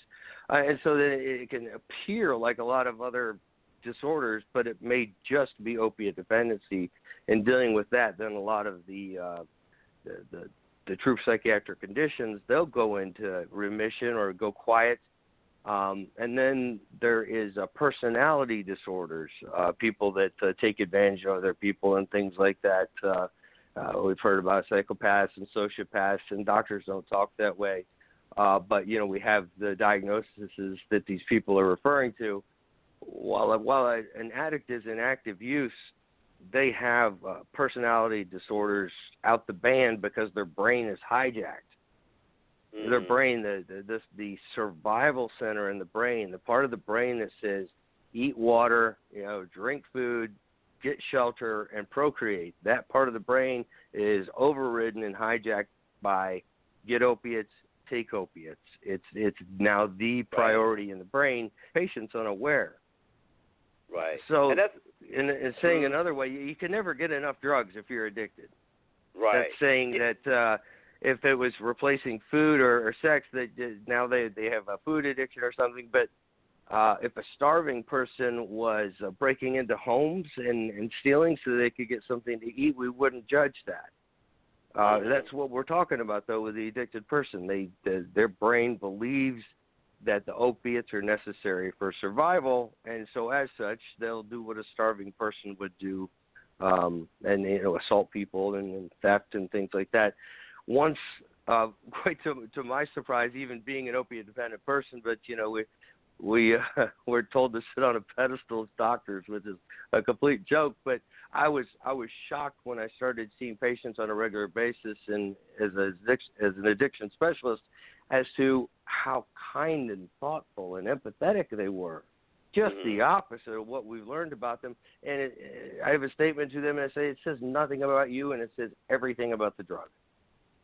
uh, and so then it can appear like a lot of other disorders, but it may just be opiate dependency. And dealing with that, then a lot of the uh, the, the the true psychiatric conditions, they'll go into remission or go quiet. Um, and then there is uh, personality disorders, uh, people that uh, take advantage of other people and things like that. Uh, uh, we've heard about psychopaths and sociopaths, and doctors don't talk that way. Uh, but you know, we have the diagnoses that these people are referring to. While while an addict is in active use, they have uh, personality disorders out the band because their brain is hijacked. Mm-hmm. Their brain, the, the this the survival center in the brain, the part of the brain that says eat water, you know, drink food, get shelter, and procreate. That part of the brain is overridden and hijacked by get opiates, take opiates. It's it's now the priority right. in the brain. Patients unaware. Right. So, and that's, in, in saying mm-hmm. another way, you can never get enough drugs if you're addicted. Right. That's saying it, that uh, if it was replacing food or, or sex, that now they they have a food addiction or something. But uh, if a starving person was uh, breaking into homes and, and stealing so they could get something to eat, we wouldn't judge that. Uh, that's what we're talking about, though, with the addicted person. They, the, their brain believes that the opiates are necessary for survival, and so as such, they'll do what a starving person would do, um, and you know, assault people and, and theft and things like that. Once, uh, quite to to my surprise, even being an opiate dependent person, but you know, we we uh, were told to sit on a pedestal as doctors, which is a complete joke. But I was I was shocked when I started seeing patients on a regular basis, and as a as an addiction specialist, as to how kind and thoughtful and empathetic they were. Just mm-hmm. the opposite of what we've learned about them. And it, I have a statement to them, and I say it says nothing about you, and it says everything about the drug.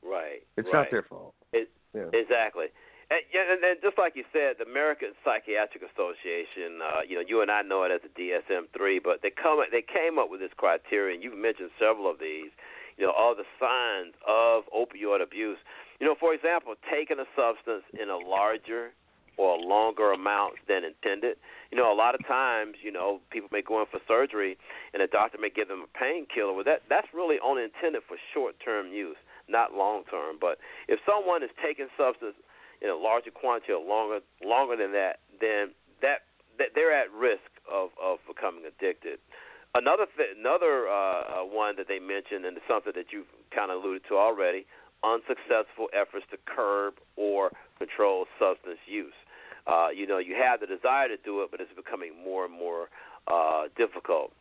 Right. It's right. not their fault. It, yeah. Exactly. And, yeah, and, and just like you said, the American Psychiatric Association, uh, you know, you and I know it as the DSM-3, but they come, they came up with this criteria, and you've mentioned several of these. You know, all the signs of opioid abuse. You know, for example, taking a substance in a larger or a longer amount than intended. You know, a lot of times, you know, people may go in for surgery and a doctor may give them a painkiller. Well, that that's really only intended for short-term use, not long-term. But if someone is taking substance in a larger quantity or longer longer than that, then that, that they're at risk of of becoming addicted. Another th- another uh, uh, one that they mentioned, and something that you've kind of alluded to already, unsuccessful efforts to curb or control substance use. Uh, you know, you have the desire to do it, but it's becoming more and more uh, difficult.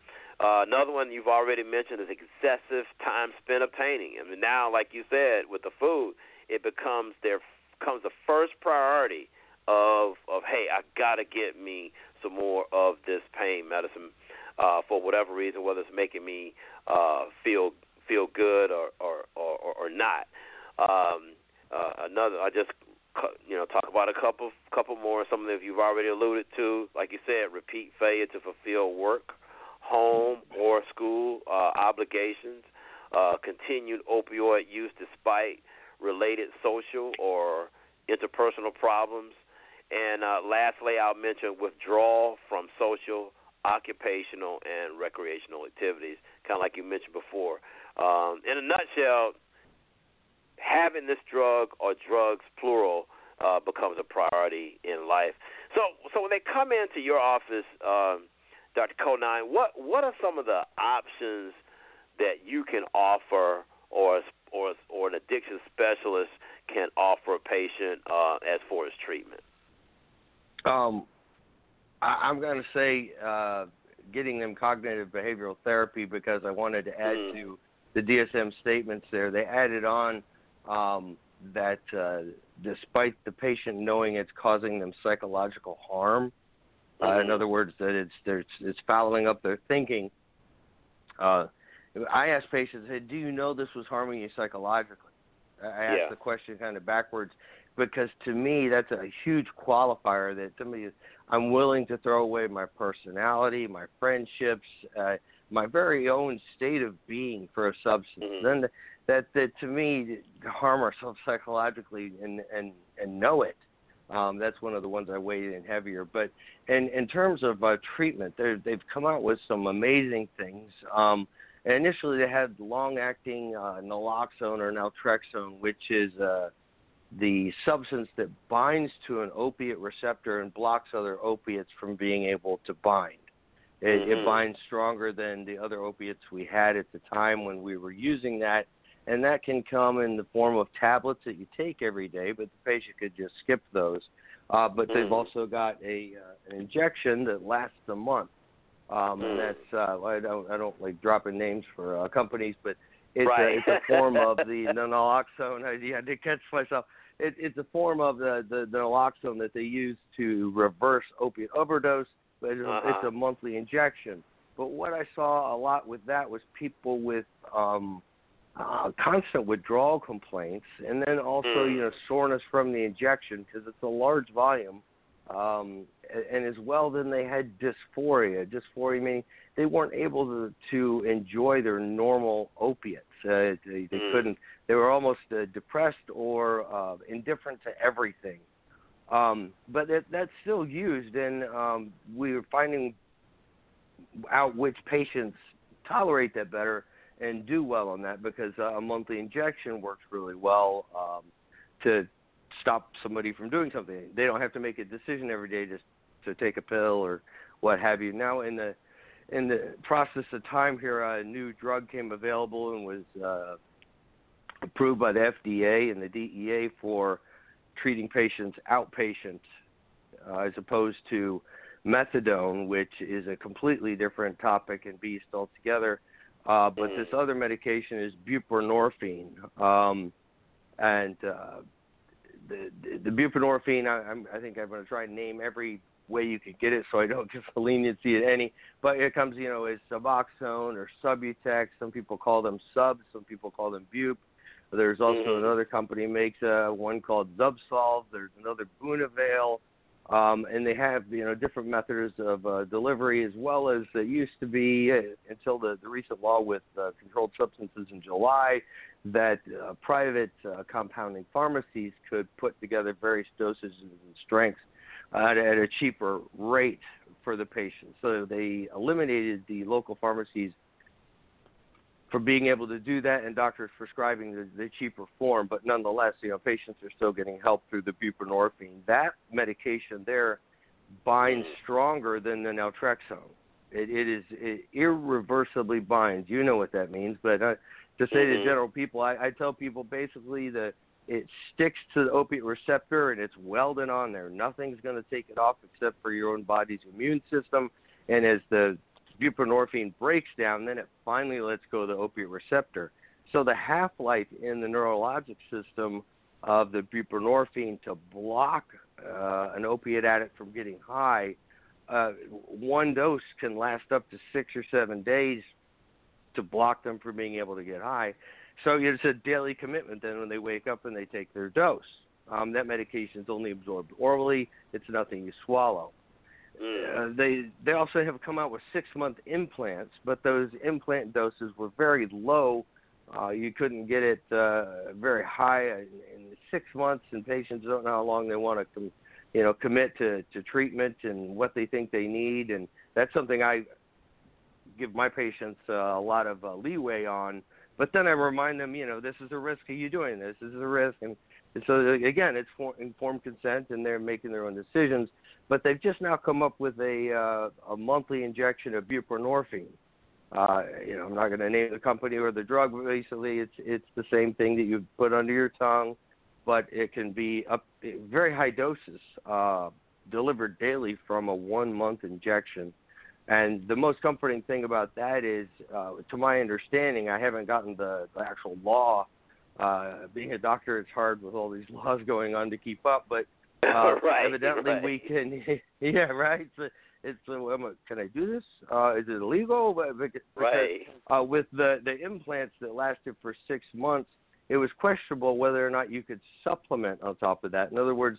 Uh, another one you've already mentioned is excessive time spent obtaining. I mean, now, like you said, with the food, it becomes their becomes the first priority of of hey, I gotta get me some more of this pain medicine uh, for whatever reason, whether it's making me uh, feel feel good or or or, or not. Um, uh, another, I just you know talk about a couple couple more. Some of them you've already alluded to, like you said, repeat failure to fulfill work, home or school uh, obligations, uh, continued opioid use despite related social or interpersonal problems. And uh, lastly, I'll mention withdrawal from social, occupational, and recreational activities, kind of like you mentioned before. Um, in a nutshell, having this drug or drugs, plural, uh, becomes a priority in life. So, so when they come into your office, um, Dr. Connine, what what are some of the options that you can offer, or or or an addiction specialist can offer a patient uh, as far as treatment? Um, I, am going to say uh, getting them cognitive behavioral therapy because I wanted to add mm. to the DSM statements there. They added on um, that uh, despite the patient knowing it's causing them psychological harm, uh, in Mm-hmm. other words, that it's it's, it's following up their thinking. Uh, I ask patients, hey, do you know this was harming you psychologically? I ask Yeah. the question kind of backwards because to me that's a huge qualifier that somebody is I'm willing to throw away my personality, my friendships, uh, my very own state of being for a substance. Mhm. Then that that to me harm ourselves psychologically and and and know it. Um, that's one of the ones I weighed in heavier. But in in terms of uh, treatment, they've come out with some amazing things. Um, and initially, they had long-acting uh, naloxone or naltrexone, which is uh, the substance that binds to an opiate receptor and blocks other opiates from being able to bind. It, Mhm. it binds stronger than the other opiates we had at the time when we were using that, and that can come in the form of tablets that you take every day, but the patient could just skip those. Uh, but they've Mhm. also got a uh, an injection that lasts a month, um, Mm. and that's uh, I don't I don't like dropping names for uh, companies, but it's Right. a, it's a form of the naloxone. I, I did catch myself. It, it's a form of the, the the naloxone that they use to reverse opiate overdose, but it's, Uh-huh. it's a monthly injection. But what I saw a lot with that was people with um, uh, constant withdrawal complaints, and then also Mm. you know soreness from the injection because it's a large volume, um, and, and as well then they had dysphoria. Dysphoria meaning they weren't able to to enjoy their normal opiates. Uh, they they Mm. couldn't. They were almost uh, depressed or uh, indifferent to everything. Um, but that, that's still used, and um, we were finding out which patients tolerate that better and do well on that because uh, a monthly injection works really well um, to stop somebody from doing something. They don't have to make a decision every day just to take a pill or what have you. Now in the in the process of time here, a new drug came available and was uh, approved by the FDA and the DEA for treating patients outpatient uh, as opposed to methadone, which is a completely different topic and beast altogether. Uh, but this other medication is buprenorphine, um, and uh, the, the the buprenorphine. I, I'm, I think I'm going to try and name every way you can get it, so I don't give the leniency to any. But it comes, you know, as Suboxone or Subutex. Some people call them subs. Some people call them bup. There's also Mhm. another company makes uh, one called Zubsolv. There's another Bunavail, um, and they have you know different methods of uh, delivery as well as it used to be uh, until the, the recent law with uh, controlled substances in July that uh, private uh, compounding pharmacies could put together various dosages and strengths at, at a cheaper rate for the patient. So they eliminated the local pharmacies for being able to do that and doctors prescribing the, the cheaper form, but nonetheless, you know, patients are still getting help through the buprenorphine. That medication there binds stronger than the naltrexone. It, it is it irreversibly binds. You know what that means, but uh, to say to Mhm. general people, I, I tell people basically that it sticks to the opiate receptor and it's welded on there. Nothing's going to take it off except for your own body's immune system. And as the buprenorphine breaks down, then it finally lets go of the opiate receptor. So the half life in the neurologic system of the buprenorphine to block uh, an opiate addict from getting high, uh, one dose can last up to six or seven days to block them from being able to get high. So it's a daily commitment then when they wake up and they take their dose. Um, that medication is only absorbed orally. It's nothing you swallow. Uh, they they also have come out with six month implants, but those implant doses were very low. Uh, you couldn't get it uh, very high in, in six months, and patients don't know how long they want to, com- you know, commit to to treatment and what they think they need, and that's something I give my patients uh, a lot of uh, leeway on. But then I remind them, you know, this is a risk of you doing this. This is a risk, and, and so again, it's for, informed consent, and they're making their own decisions. But they've just now come up with a uh, a monthly injection of buprenorphine. Uh, you know, I'm not going to name the company or the drug, but basically, it's it's the same thing that you put under your tongue, but it can be up very high doses uh, delivered daily from a one month injection. And the most comforting thing about that is, uh, to my understanding, I haven't gotten the, the actual law. Uh, being a doctor, it's hard with all these laws going on to keep up, but uh, Right, evidently right. we can. yeah, right. So it's uh, can I do this? Uh, is it illegal? Because, Right. uh, with the the implants that lasted for six months, it was questionable whether or not you could supplement on top of that. In other words,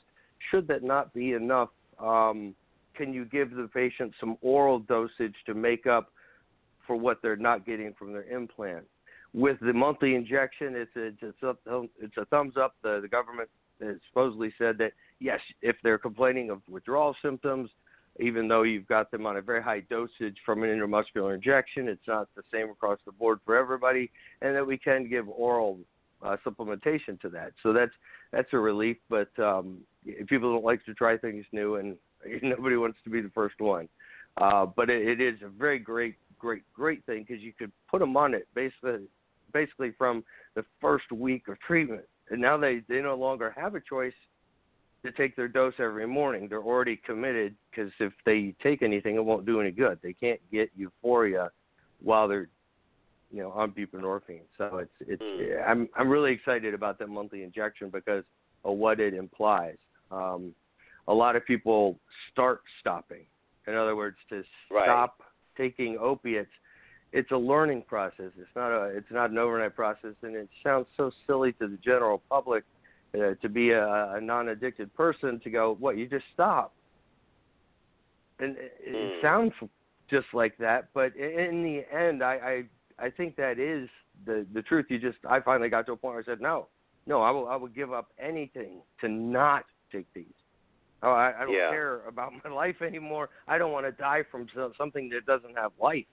should that not be enough? Um, can you give the patient some oral dosage to make up for what they're not getting from their implant? With the monthly injection, it's a, it's a, it's a thumbs up. The, the government has supposedly said that yes, if they're complaining of withdrawal symptoms, even though you've got them on a very high dosage from an intramuscular injection, it's not the same across the board for everybody, and that we can give oral uh, supplementation to that. So that's that's a relief. But um, people don't like to try things new, and nobody wants to be the first one. Uh, but it, it is a very great, great, great thing because you could put them on it basically, basically from the first week of treatment, and now they they no longer have a choice to take their dose every morning. They're already committed because if they take anything, it won't do any good. They can't get euphoria while they're you know on buprenorphine. So it's it's mm. I'm I'm really excited about that monthly injection because of what it implies. Um, a lot of people start stopping. In other words, to right. stop taking opiates, it's a learning process. It's not a it's not an overnight process, and it sounds so silly to the general public uh, to be a, a non-addicted person to go, what you just stop, and it, it mm. sounds just like that, but in the end, I, I I think that is the the truth. You just I finally got to a point where I said no, no, I will I will give up anything to not take these. Oh, I, I don't yeah. care about my life anymore. I don't want to die from something that doesn't have life.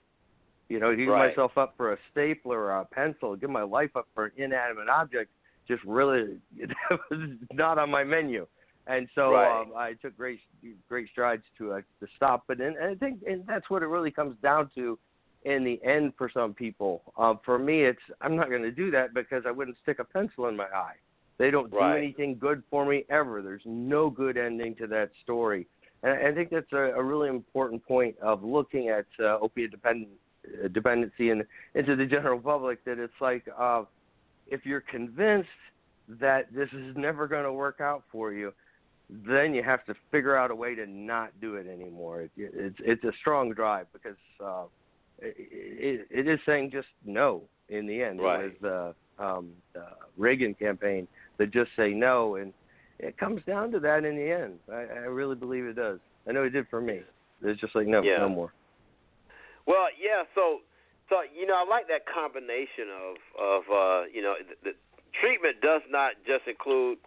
You know, give right. myself up for a stapler or a pencil, give my life up for an inanimate object, just really that was not on my menu. And so right. um, I took great great strides to uh, to stop. But and, and I think and that's what it really comes down to in the end for some people. Um, for me, it's I'm not going to do that because I wouldn't stick a pencil in my eye. They don't right. do anything good for me ever. There's no good ending to that story. And I think that's a, a really important point of looking at uh, opiate dependent, dependency and into the general public. That it's like uh, if you're convinced that this is never going to work out for you, then you have to figure out a way to not do it anymore. It, it's it's a strong drive because uh, it, it, it is saying just no in the end. Right. It was the um, uh, Reagan campaign that just say no, and it comes down to that in the end. I, I really believe it does. I know it did for me. It's just like no, yeah. no more. Well, yeah. So, so you know, I like that combination of of uh, you know, the, the treatment does not just include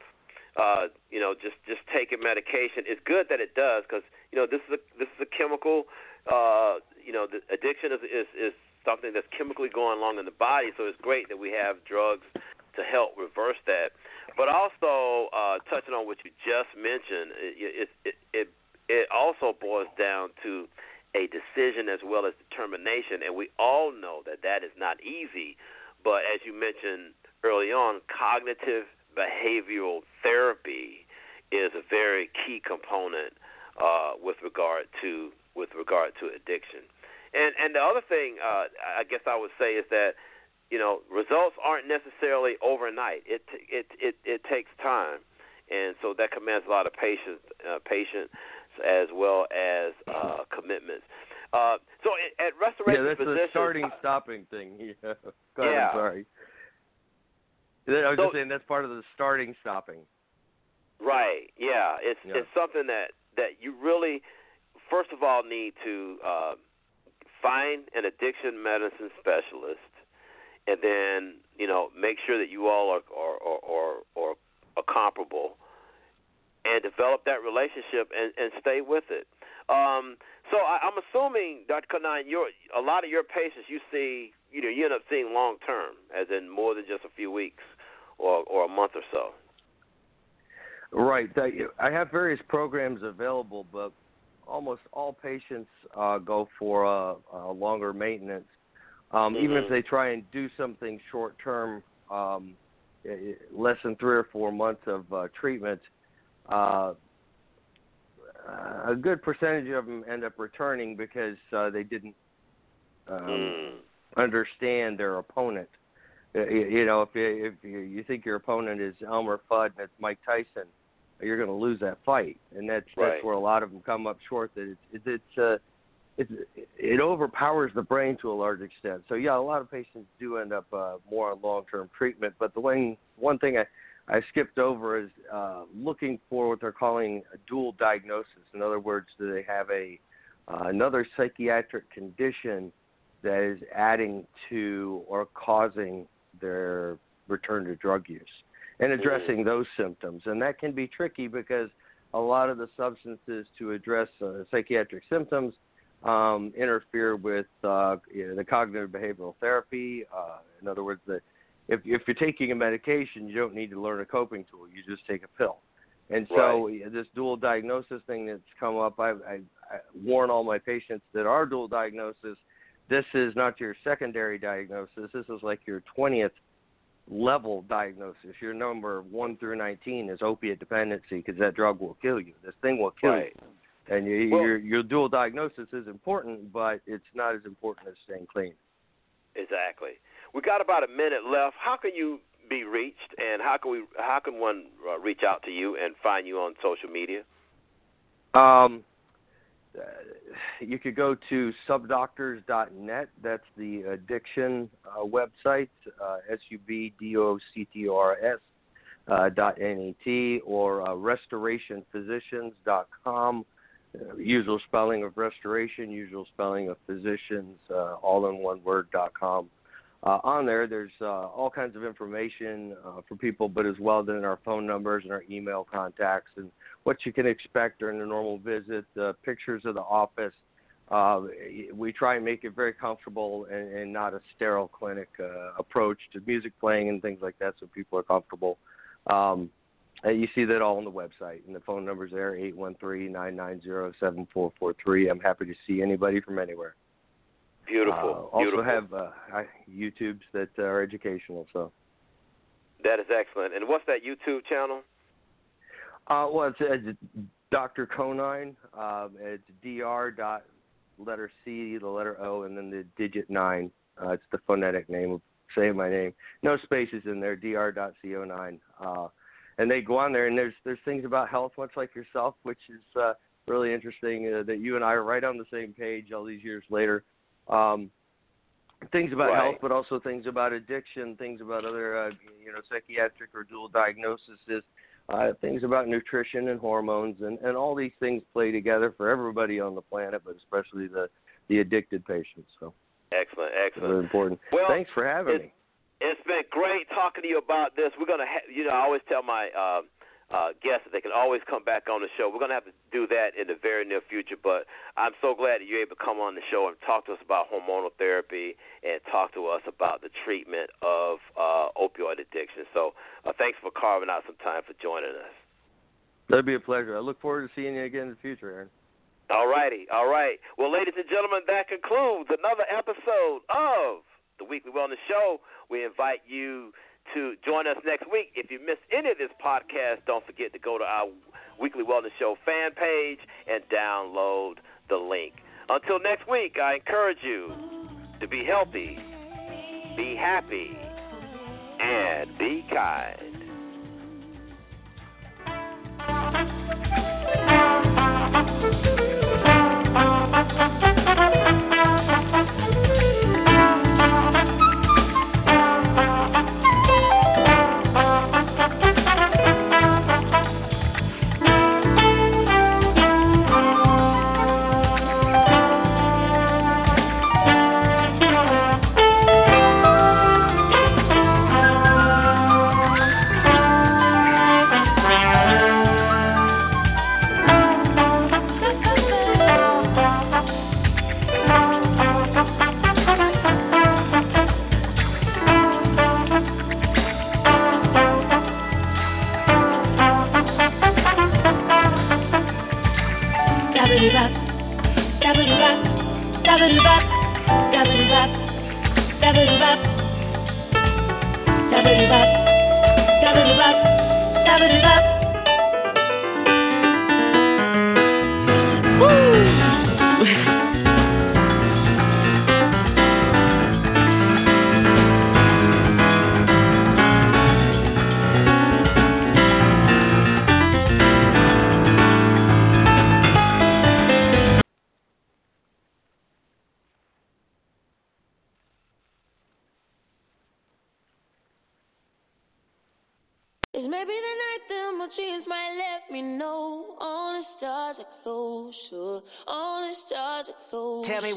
uh, you know, just just taking medication. It's good that it does because you know this is a this is a chemical. Uh, you know, the addiction is, is is something that's chemically going along in the body. So it's great that we have drugs to help reverse that. But also uh, touching on what you just mentioned, it, it it it also boils down to a decision as well as determination, and we all know that that is not easy. But as you mentioned early on, cognitive behavioral therapy is a very key component uh, with regard to with regard to addiction. And and the other thing uh, I guess I would say is that you know, results aren't necessarily overnight. It it it it takes time, and so that commands a lot of patience, uh, patience as well as uh, commitments. Uh, so at restoration yeah, that's physicians, the starting stopping thing. Yeah, Go yeah. I'm sorry. I was So- just saying that's part of the starting stopping. Right. Yeah. It's Yeah. it's something that that you really, first of all, need to uh, find an addiction medicine specialist and then you know make sure that you all are are are, are, are, are comparable, and develop that relationship and, and stay with it. Um, so I, I'm assuming, Dr. Connine, your a lot of your patients you see, you know, you end up seeing long term, as in more than just a few weeks or or a month or so. Right. I have various programs available, but almost all patients uh, go for a, a longer maintenance um, mm-hmm. Even if they try and do something short term, um, less than three or four months of uh, treatment, uh, a good percentage of them end up returning because uh, they didn't um, mm. understand their opponent. You, you know, if you, if you, you think your opponent is Elmer Fudd and it's Mike Tyson, you're going to lose that fight, and that's Right. that's where a lot of them come up short. That it's it's, it's uh, it, it overpowers the brain to a large extent. So yeah, a lot of patients do end up uh, more on long-term treatment. But the one one thing I I skipped over is uh, looking for what they're calling a dual diagnosis. In other words, do they have a uh, another psychiatric condition that is adding to or causing their return to drug use and addressing mm. those symptoms. And that can be tricky because a lot of the substances to address uh, psychiatric symptoms um, interfere with uh, you know, the cognitive behavioral therapy. Uh, in other words, the, if, if you're taking a medication, you don't need to learn a coping tool. You just take a pill. And so right. this dual diagnosis thing that's come up, I, I, I warn all my patients that are dual diagnosis. This is not your secondary diagnosis. This is like your 20th level diagnosis. Your number one through 19 is opiate dependency because that drug will kill you. This thing will kill right. you. And you, well, your your dual diagnosis is important, but it's not as important as staying clean. Exactly. We got about a minute left. How can you be reached, and how can we? How can one uh, reach out to you and find you on social media? Um, you could go to subdoctors.net. That's the addiction uh, website, uh, S U B D O C T R S uh, dot net, or uh, restorationphysicians.com. Uh, usual spelling of restoration, usual spelling of physicians, uh, all in one word dot com. Uh, on there, there's uh, all kinds of information uh, for people, but as well then our phone numbers and our email contacts and what you can expect during a normal visit, the pictures of the office. Uh, we try and make it very comfortable and, and not a sterile clinic uh, approach to music playing and things like that, so people are comfortable. Um, you see that all on the website, and the phone number's there, eight one three nine nine zero seven four four three. I'm happy to see anybody from anywhere. Beautiful. Uh, Beautiful. Also have uh, YouTubes that are educational. So that is excellent. And what's that YouTube channel? Uh, well, it's, it's Dr. Connine. Um, it's Dr. Dot letter C, the letter O, and then the digit nine. Uh, it's the phonetic name of saying my name. No spaces in there. Dr. Dot Co9. Uh, and they go on there, and there's there's things about health, much like yourself, which is uh, really interesting uh, that you and I are right on the same page all these years later. Um, things about right. health, but also things about addiction, things about other, uh, you know, psychiatric or dual diagnoses, uh, things about nutrition and hormones, and, and all these things play together for everybody on the planet, but especially the the addicted patients. So excellent, excellent, very important. Well, thanks for having me. It's been great talking to you about this. We're gonna, ha- you know, I always tell my uh, uh, guests that they can always come back on the show. We're going to have to do that in the very near future, but I'm so glad that you're able to come on the show and talk to us about hormonal therapy and talk to us about the treatment of uh, opioid addiction. So uh, thanks for carving out some time for joining us. That'd be a pleasure. I look forward to seeing you again in the future, Aaron. All righty, all right. Well, ladies and gentlemen, that concludes another episode of the Weekly Wellness Show. We invite you to join us next week. If you missed any of this podcast, don't forget to go to our Weekly Wellness Show fan page and download the link. Until next week, I encourage you to be healthy, be happy, and be kind.